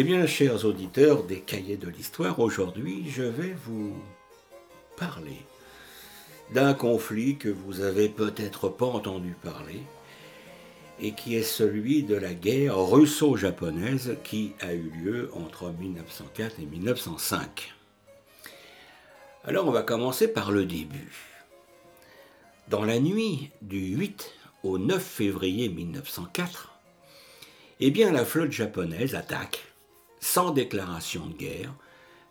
Eh bien, chers auditeurs des cahiers de l'histoire, aujourd'hui, je vais vous parler d'un conflit que vous avez peut-être pas entendu parler et qui est celui de la guerre russo-japonaise qui a eu lieu entre 1904 et 1905. Alors on va commencer par le début. Dans la nuit du 8 au 9 février 1904, eh bien la flotte japonaise attaque sans déclaration de guerre,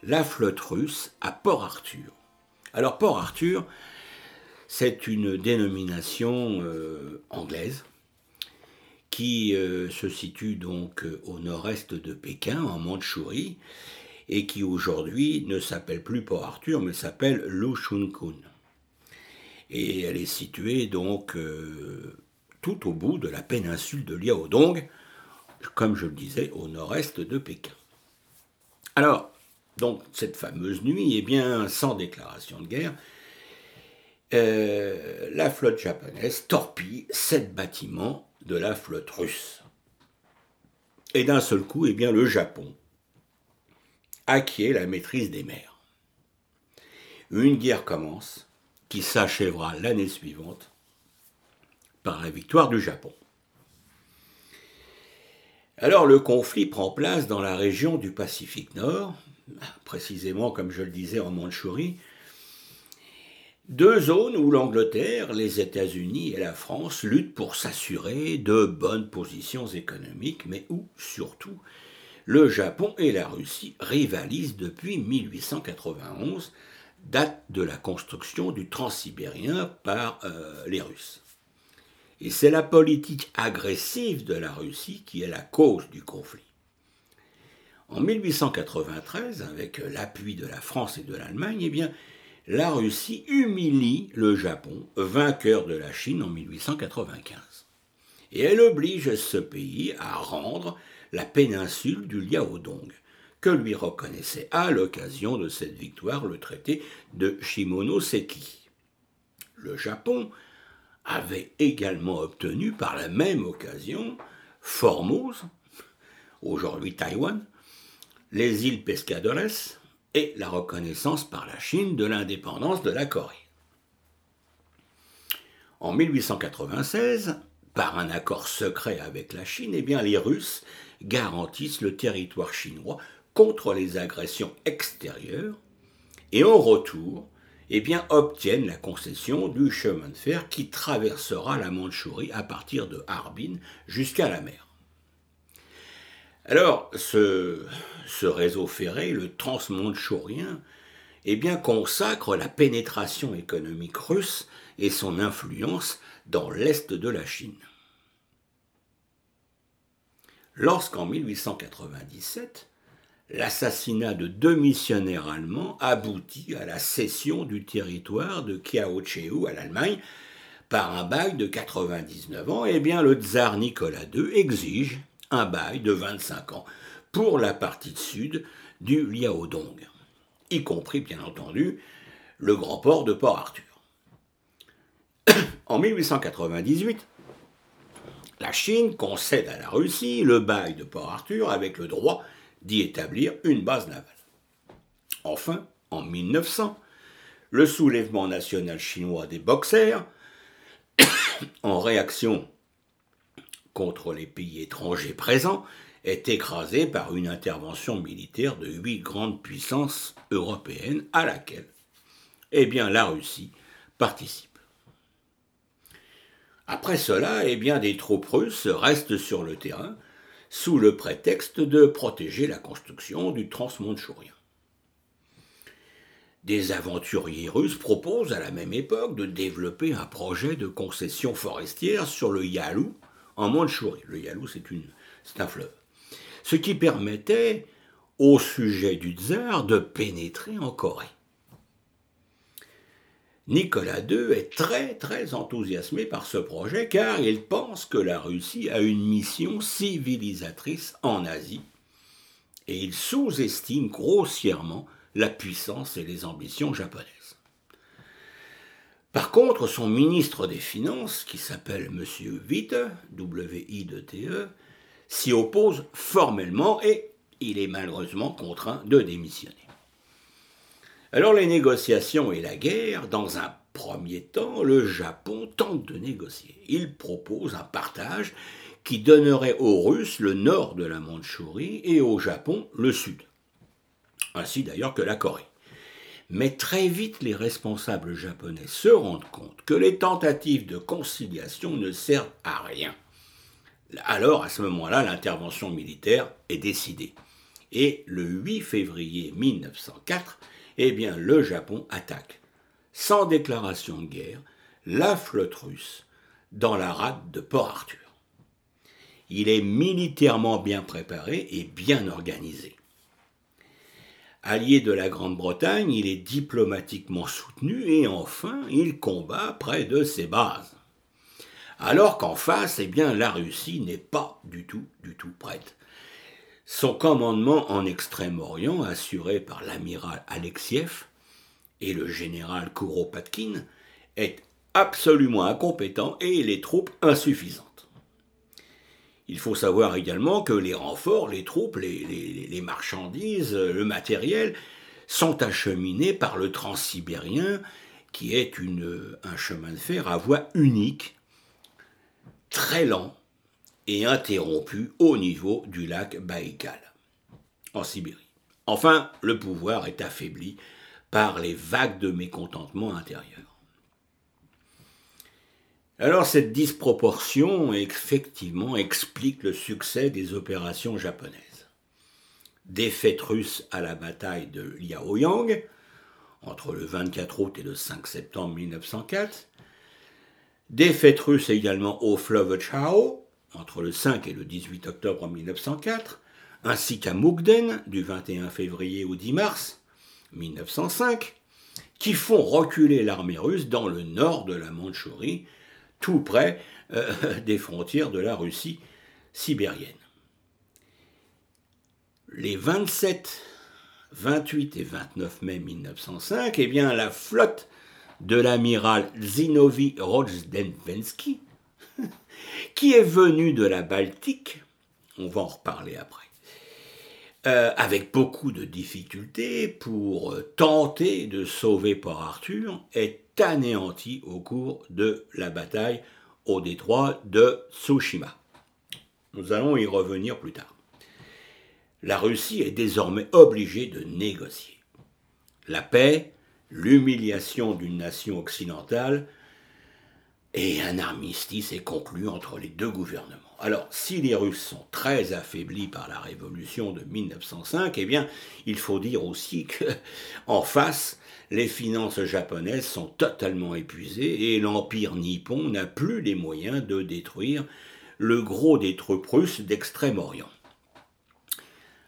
la flotte russe à Port Arthur. Alors Port Arthur, c'est une dénomination euh, anglaise qui euh, se situe donc euh, au nord-est de Pékin, en Mandchourie, et qui aujourd'hui ne s'appelle plus Port Arthur, mais s'appelle Lushunkun. Et elle est située donc tout au bout de la péninsule de Liaodong, comme je le disais, au nord-est de Pékin. Alors, donc, cette fameuse nuit, eh bien, sans déclaration de guerre, euh, la flotte japonaise torpille sept bâtiments de la flotte russe. Et d'un seul coup, eh bien, le Japon acquiert la maîtrise des mers. Une guerre commence qui s'achèvera l'année suivante par la victoire du Japon. Alors le conflit prend place dans la région du Pacifique Nord, précisément comme je le disais en Mandchourie, deux zones où l'Angleterre, les États-Unis et la France luttent pour s'assurer de bonnes positions économiques, mais où surtout le Japon et la Russie rivalisent depuis 1891, date de la construction du transsibérien par euh, les Russes. Et c'est la politique agressive de la Russie qui est la cause du conflit. En 1893, avec l'appui de la France et de l'Allemagne, eh bien, la Russie humilie le Japon, vainqueur de la Chine en 1895. Et elle oblige ce pays à rendre la péninsule du Liaodong, que lui reconnaissait à l'occasion de cette victoire le traité de Shimonoseki. Le Japon avait également obtenu par la même occasion Formose, aujourd'hui Taïwan, les îles Pescadores et la reconnaissance par la Chine de l'indépendance de la Corée. En 1896, par un accord secret avec la Chine, eh bien, les Russes garantissent le territoire chinois contre les agressions extérieures et en retour, eh bien, obtiennent la concession du chemin de fer qui traversera la Mandchourie à partir de Harbin jusqu'à la mer. Alors, ce, réseau ferré, le transmandchourien, eh bien, consacre la pénétration économique russe et son influence dans l'est de la Chine. Lorsqu'en 1897, l'assassinat de deux missionnaires allemands aboutit à la cession du territoire de Kiaocheu à l'Allemagne par un bail de 99 ans, eh bien le tsar Nicolas II exige un bail de 25 ans pour la partie sud du Liaodong, y compris bien entendu le grand port de Port Arthur. En 1898, la Chine concède à la Russie le bail de Port Arthur avec le droit d'y établir une base navale. Enfin, en 1900, le soulèvement national chinois des Boxers, en réaction contre les pays étrangers présents, est écrasé par une intervention militaire de huit grandes puissances européennes à laquelle eh bien, la Russie participe. Après cela, eh bien, des troupes russes restent sur le terrain sous le prétexte de protéger la construction du transmandchourien. Des aventuriers russes proposent à la même époque de développer un projet de concession forestière sur le Yalu en Mandchourie. Le Yalu, c'est un fleuve. Ce qui permettait au sujet du tsar de pénétrer en Corée. Nicolas II est très très enthousiasmé par ce projet car il pense que la Russie a une mission civilisatrice en Asie et il sous-estime grossièrement la puissance et les ambitions japonaises. Par contre, son ministre des Finances, qui s'appelle M. Witte, W-I-T-E, s'y oppose formellement et il est malheureusement contraint de démissionner. Alors les négociations et la guerre, dans un premier temps, le Japon tente de négocier. Il propose un partage qui donnerait aux Russes le nord de la Mandchourie et au Japon le sud, ainsi d'ailleurs que la Corée. Mais très vite, les responsables japonais se rendent compte que les tentatives de conciliation ne servent à rien. Alors, à ce moment-là, l'intervention militaire est décidée. Et le 8 février 1904, eh bien, le Japon attaque, sans déclaration de guerre, la flotte russe dans la rade de Port Arthur. Il est militairement bien préparé et bien organisé. Allié de la Grande-Bretagne, il est diplomatiquement soutenu et enfin il combat près de ses bases. Alors qu'en face, eh bien, la Russie n'est pas du tout, du tout prête. Son commandement en Extrême-Orient, assuré par l'amiral Alexiev et le général Kouropatkin, est absolument incompétent et les troupes insuffisantes. Il faut savoir également que les renforts, les troupes, les, marchandises, le matériel sont acheminés par le transsibérien, qui est un chemin de fer à voie unique, très lent, et interrompu au niveau du lac Baïkal, en Sibérie. Enfin, le pouvoir est affaibli par les vagues de mécontentement intérieur. Alors cette disproportion effectivement explique le succès des opérations japonaises. Défaite russe à la bataille de Liaoyang entre le 24 août et le 5 septembre 1904, défaite russe également au fleuve Chao entre le 5 et le 18 octobre 1904, ainsi qu'à Mukden du 21 février au 10 mars 1905, qui font reculer l'armée russe dans le nord de la Mandchourie, tout près euh, des frontières de la Russie sibérienne. Les 27, 28 et 29 mai 1905, eh bien, la flotte de l'amiral Zinovi Rojdestvenski qui est venu de la Baltique, on va en reparler après, euh, avec beaucoup de difficultés pour tenter de sauver Port Arthur, est anéanti au cours de la bataille au détroit de Tsushima. Nous allons y revenir plus tard. La Russie est désormais obligée de négocier. La paix, l'humiliation d'une nation occidentale, et un armistice est conclu entre les deux gouvernements. Alors, si les Russes sont très affaiblis par la révolution de 1905, eh bien, il faut dire aussi que, en face, les finances japonaises sont totalement épuisées et l'empire nippon n'a plus les moyens de détruire le gros des troupes russes d'Extrême-Orient.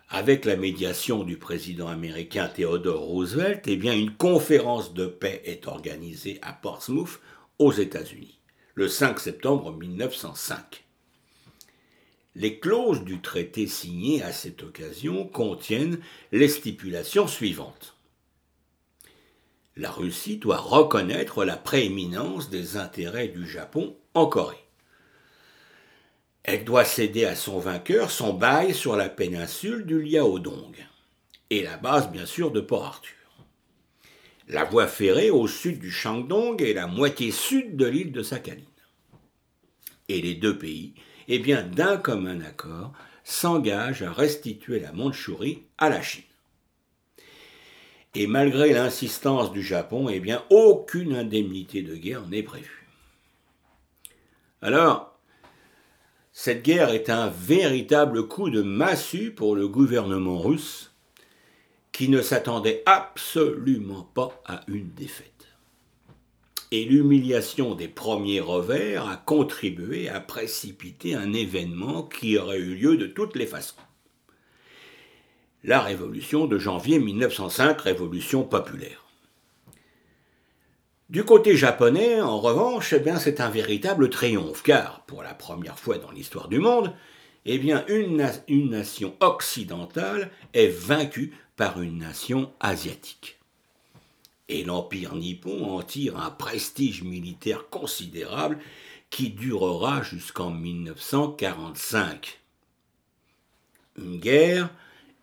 Avec la médiation du président américain Theodore Roosevelt, eh bien, une conférence de paix est organisée à Portsmouth aux États-Unis, le 5 septembre 1905. Les clauses du traité signé à cette occasion contiennent les stipulations suivantes. La Russie doit reconnaître la prééminence des intérêts du Japon en Corée. Elle doit céder à son vainqueur son bail sur la péninsule du Liaodong et la base bien sûr de Port Arthur la voie ferrée au sud du Shandong et la moitié sud de l'île de Sakhalin. Et les deux pays, eh bien, d'un commun accord, s'engagent à restituer la Mandchourie à la Chine. Et malgré l'insistance du Japon, eh bien, aucune indemnité de guerre n'est prévue. Alors, cette guerre est un véritable coup de massue pour le gouvernement russe qui ne s'attendait absolument pas à une défaite. Et l'humiliation des premiers revers a contribué à précipiter un événement qui aurait eu lieu de toutes les façons. La révolution de janvier 1905, révolution populaire. Du côté japonais, en revanche, eh c'est un véritable triomphe, car, pour la première fois dans l'histoire du monde, eh une nation occidentale est vaincue par une nation asiatique. Et l'Empire nippon en tire un prestige militaire considérable qui durera jusqu'en 1945. Une guerre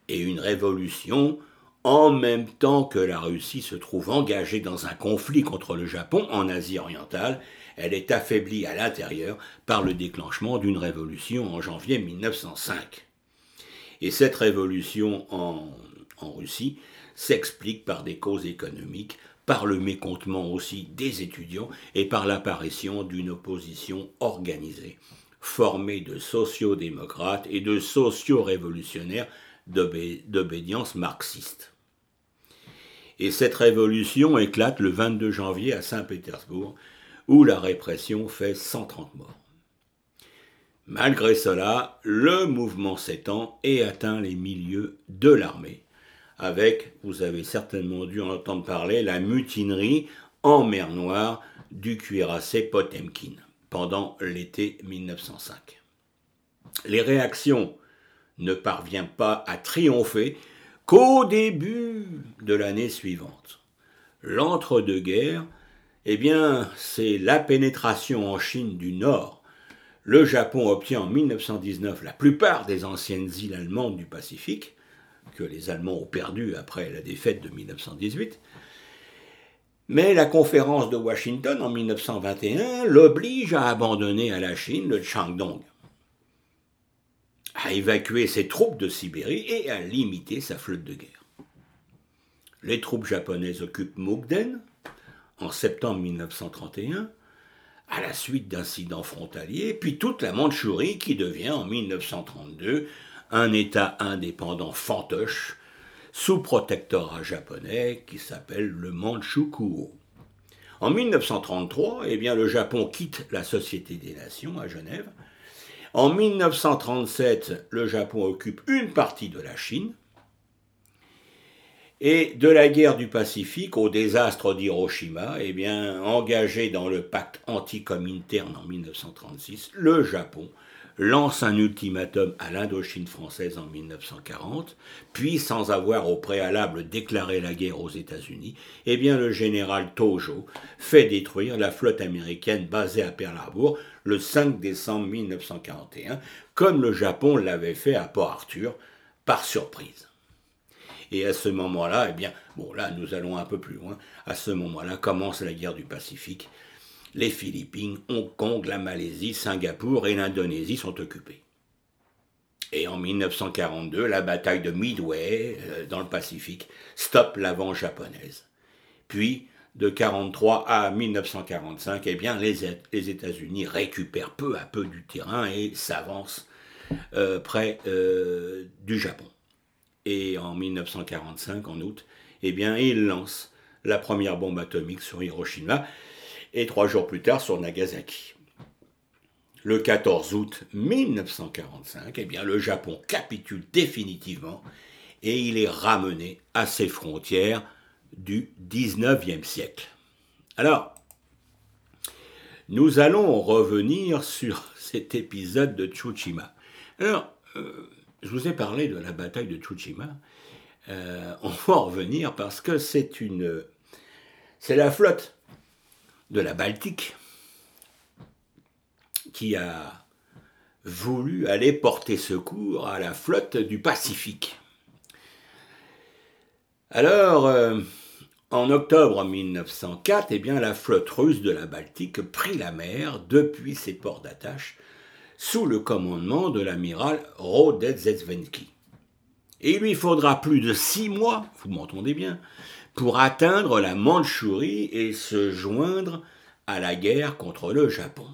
et une révolution en même temps que la Russie se trouve engagée dans un conflit contre le Japon en Asie orientale, elle est affaiblie à l'intérieur par le déclenchement d'une révolution en janvier 1905. Et cette révolution en, en Russie s'explique par des causes économiques, par le mécontentement aussi des étudiants et par l'apparition d'une opposition organisée, formée de sociaux-démocrates et de sociaux-révolutionnaires d'obédience marxiste. Et cette révolution éclate le 22 janvier à Saint-Pétersbourg, où la répression fait 130 morts. Malgré cela, le mouvement s'étend et atteint les milieux de l'armée, avec, vous avez certainement dû en entendre parler, la mutinerie en mer Noire du cuirassé Potemkin pendant l'été 1905. Les réactions ne parviennent pas à triompher qu'au début de l'année suivante. L'entre-deux-guerres, eh bien, c'est la pénétration en Chine du Nord. Le Japon obtient en 1919 la plupart des anciennes îles allemandes du Pacifique, les Allemands ont perdues après la défaite de 1918. Mais la conférence de Washington en 1921 l'oblige à abandonner à la Chine le Changdong à évacuer ses troupes de Sibérie et à limiter sa flotte de guerre. Les troupes japonaises occupent Mukden en septembre 1931, à la suite d'incidents frontaliers, puis toute la Mandchourie qui devient en 1932 un État indépendant fantoche sous protectorat japonais qui s'appelle le Manchukuo. En 1933, eh bien, le Japon quitte la Société des Nations à Genève en 1937, le Japon occupe une partie de la Chine. Et de la guerre du Pacifique au désastre d'Hiroshima, eh bien, engagé dans le pacte anti-comintern en 1936, le Japon lance un ultimatum à l'Indochine française en 1940, puis sans avoir au préalable déclaré la guerre aux États-Unis, eh le général Tojo fait détruire la flotte américaine basée à Pearl Harbor le 5 décembre 1941, comme le Japon l'avait fait à Port Arthur, par surprise. Et à ce moment-là, eh bien, bon là nous allons un peu plus loin, à ce moment-là commence la guerre du Pacifique, les Philippines, Hong Kong, la Malaisie, Singapour et l'Indonésie sont occupés. Et en 1942, la bataille de Midway, euh, dans le Pacifique, stoppe l'avant japonaise. Puis, de 1943 à 1945, eh bien, les, États-Unis récupèrent peu à peu du terrain et s'avancent euh, près euh, du Japon. Et en 1945, en août, eh bien, ils lancent la première bombe atomique sur Hiroshima, et trois jours plus tard sur Nagasaki. Le 14 août 1945, eh bien, le Japon capitule définitivement et il est ramené à ses frontières du 19e siècle. Alors, nous allons revenir sur cet épisode de Tsushima. Alors, euh, je vous ai parlé de la bataille de Tsushima. Euh, on va en revenir parce que c'est une, c'est la flotte de la Baltique qui a voulu aller porter secours à la flotte du Pacifique. Alors, euh, en octobre 1904, eh bien, la flotte russe de la Baltique prit la mer depuis ses ports d'attache sous le commandement de l'amiral Rodezhetsvenki. Et il lui faudra plus de six mois, vous m'entendez bien, pour atteindre la Mandchourie et se joindre à la guerre contre le Japon.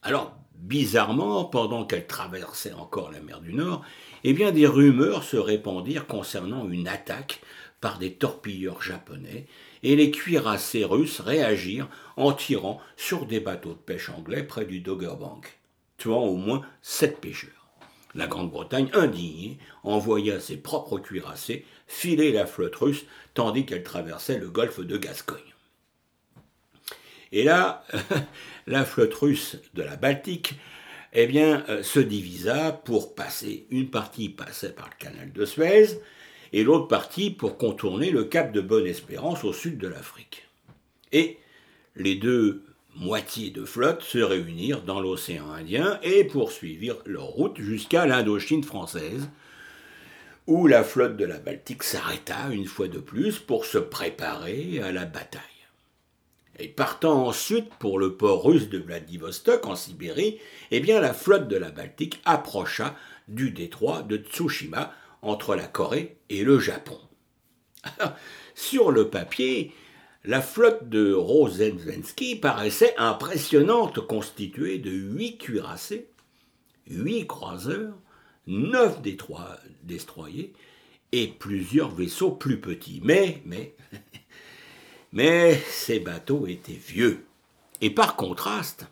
Alors, bizarrement, pendant qu'elle traversait encore la mer du Nord, eh bien des rumeurs se répandirent concernant une attaque par des torpilleurs japonais, et les cuirassés russes réagirent en tirant sur des bateaux de pêche anglais près du Doggerbank, tuant au moins sept pêcheurs. La Grande-Bretagne, indignée, envoya ses propres cuirassés filer la flotte russe tandis qu'elle traversait le golfe de Gascogne. Et là, la flotte russe de la Baltique eh euh, se divisa pour passer. Une partie passait par le canal de Suez et l'autre partie pour contourner le cap de Bonne-Espérance au sud de l'Afrique. Et les deux moitié de flotte se réunirent dans l'océan Indien et poursuivirent leur route jusqu'à l'Indochine française, où la flotte de la Baltique s'arrêta une fois de plus pour se préparer à la bataille. Et partant ensuite pour le port russe de Vladivostok en Sibérie, eh bien la flotte de la Baltique approcha du détroit de Tsushima entre la Corée et le Japon. sur le papier, la flotte de Rosenzensky paraissait impressionnante, constituée de huit cuirassés, huit croiseurs, neuf destroyers et plusieurs vaisseaux plus petits. Mais, ces bateaux étaient vieux. Et par contraste,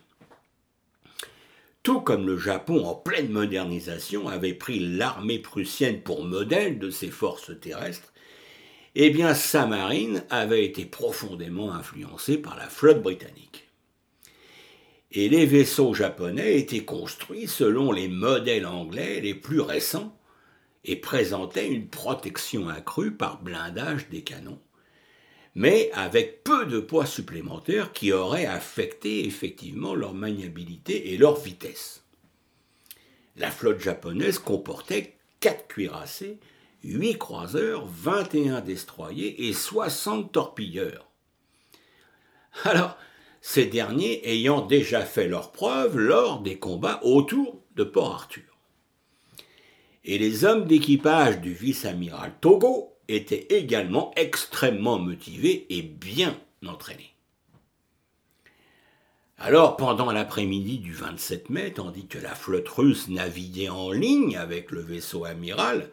tout comme le Japon en pleine modernisation avait pris l'armée prussienne pour modèle de ses forces terrestres, eh bien sa marine avait été profondément influencée par la flotte britannique. Et les vaisseaux japonais étaient construits selon les modèles anglais les plus récents et présentaient une protection accrue par blindage des canons, mais avec peu de poids supplémentaires qui auraient affecté effectivement leur maniabilité et leur vitesse. La flotte japonaise comportait quatre cuirassés 8 croiseurs, 21 destroyers et 60 torpilleurs. Alors, ces derniers ayant déjà fait leur preuve lors des combats autour de Port Arthur. Et les hommes d'équipage du vice-amiral Togo étaient également extrêmement motivés et bien entraînés. Alors, pendant l'après-midi du 27 mai, tandis que la flotte russe naviguait en ligne avec le vaisseau amiral,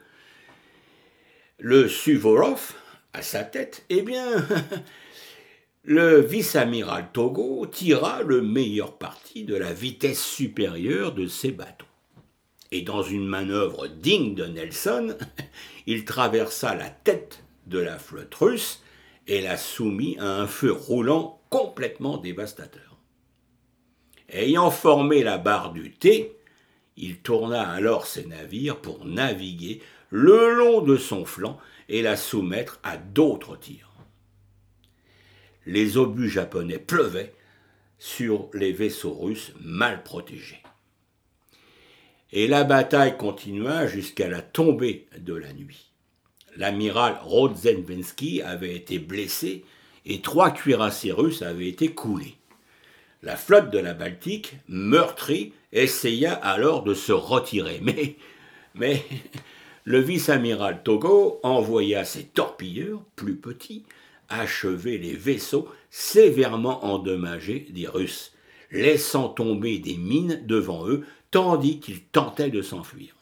le Suvorov, à sa tête, eh bien, le vice-amiral Togo tira le meilleur parti de la vitesse supérieure de ses bateaux. Et dans une manœuvre digne de Nelson, il traversa la tête de la flotte russe et la soumit à un feu roulant complètement dévastateur. Ayant formé la barre du T, il tourna alors ses navires pour naviguer le long de son flanc et la soumettre à d'autres tirs. Les obus japonais pleuvaient sur les vaisseaux russes mal protégés. Et la bataille continua jusqu'à la tombée de la nuit. L'amiral Rodzenvensky avait été blessé et trois cuirassés russes avaient été coulés. La flotte de la Baltique, meurtrie, essaya alors de se retirer, mais, mais le vice-amiral Togo envoya ses torpilleurs, plus petits, achever les vaisseaux sévèrement endommagés des Russes, laissant tomber des mines devant eux, tandis qu'ils tentaient de s'enfuir.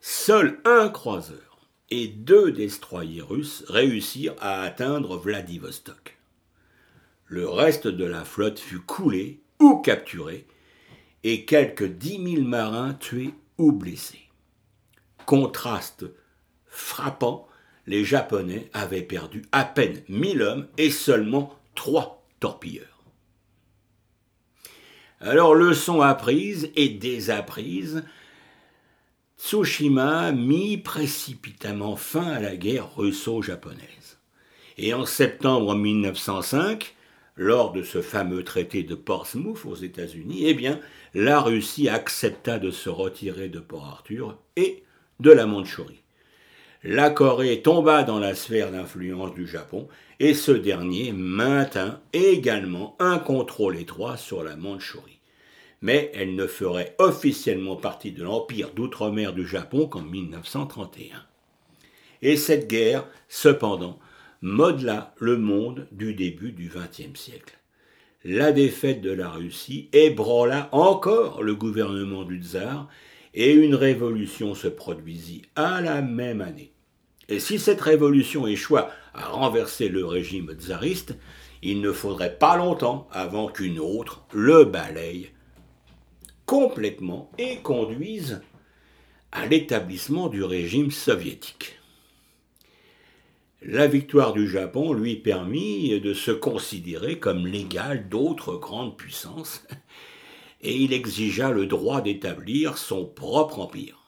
Seul un croiseur et deux destroyers russes réussirent à atteindre Vladivostok. Le reste de la flotte fut coulé ou capturé, et quelques dix mille marins tués ou blessés contraste frappant, les Japonais avaient perdu à peine 1000 hommes et seulement trois torpilleurs. Alors, leçon apprise et désapprise, Tsushima mit précipitamment fin à la guerre russo-japonaise. Et en septembre 1905, lors de ce fameux traité de Portsmouth aux États-Unis, eh bien, la Russie accepta de se retirer de Port Arthur et de la Mandchourie. La Corée tomba dans la sphère d'influence du Japon et ce dernier maintint également un contrôle étroit sur la Mandchourie. Mais elle ne ferait officiellement partie de l'empire d'outre-mer du Japon qu'en 1931. Et cette guerre, cependant, modela le monde du début du XXe siècle. La défaite de la Russie ébranla encore le gouvernement du tsar et une révolution se produisit à la même année. Et si cette révolution échoua à renverser le régime tsariste, il ne faudrait pas longtemps avant qu'une autre le balaye complètement et conduise à l'établissement du régime soviétique. La victoire du Japon lui permit de se considérer comme l'égal d'autres grandes puissances et il exigea le droit d'établir son propre empire.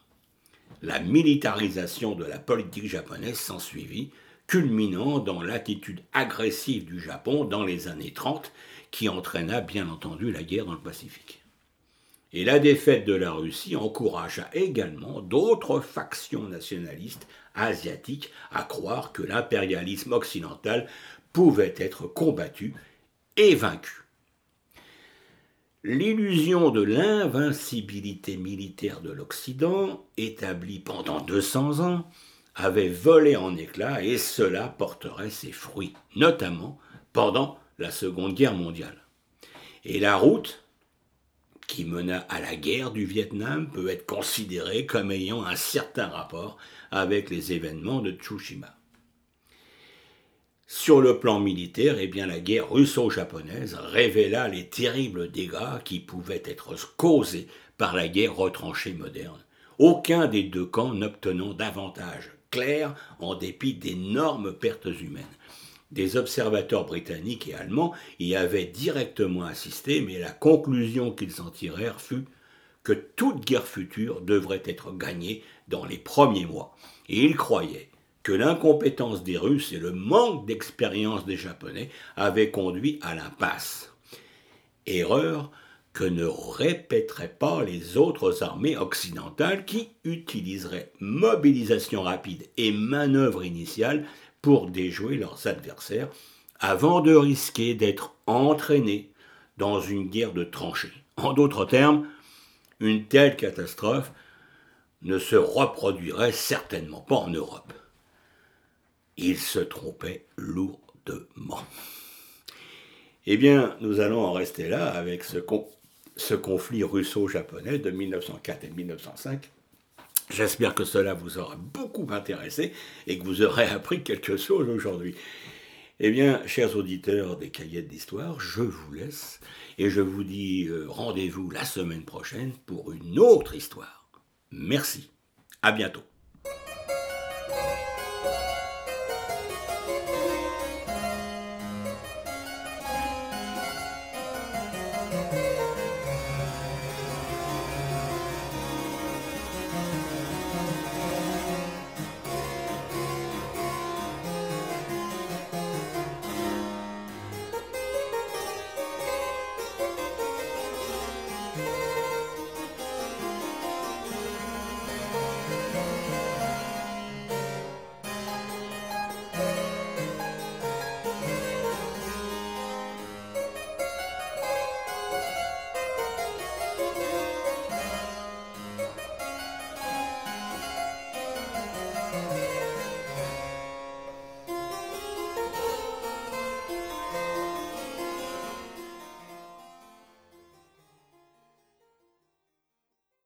La militarisation de la politique japonaise s'ensuivit, culminant dans l'attitude agressive du Japon dans les années 30, qui entraîna bien entendu la guerre dans le Pacifique. Et la défaite de la Russie encouragea également d'autres factions nationalistes asiatiques à croire que l'impérialisme occidental pouvait être combattu et vaincu. L'illusion de l'invincibilité militaire de l'Occident, établie pendant 200 ans, avait volé en éclats et cela porterait ses fruits, notamment pendant la Seconde Guerre mondiale. Et la route qui mena à la guerre du Vietnam peut être considérée comme ayant un certain rapport avec les événements de Tsushima. Sur le plan militaire, eh bien, la guerre russo-japonaise révéla les terribles dégâts qui pouvaient être causés par la guerre retranchée moderne, aucun des deux camps n'obtenant davantage clair en dépit d'énormes pertes humaines. Des observateurs britanniques et allemands y avaient directement assisté, mais la conclusion qu'ils en tirèrent fut que toute guerre future devrait être gagnée dans les premiers mois. Et ils croyaient que l'incompétence des Russes et le manque d'expérience des Japonais avaient conduit à l'impasse. Erreur que ne répéteraient pas les autres armées occidentales qui utiliseraient mobilisation rapide et manœuvre initiale pour déjouer leurs adversaires avant de risquer d'être entraînés dans une guerre de tranchées. En d'autres termes, une telle catastrophe ne se reproduirait certainement pas en Europe. Ils se trompaient lourdement. Eh bien, nous allons en rester là avec ce, ce conflit russo-japonais de 1904 et 1905 J'espère que cela vous aura beaucoup intéressé et que vous aurez appris quelque chose aujourd'hui. Eh bien, chers auditeurs des cahiers d'histoire, je vous laisse et je vous dis euh, rendez-vous la semaine prochaine pour une autre histoire. Merci. À bientôt.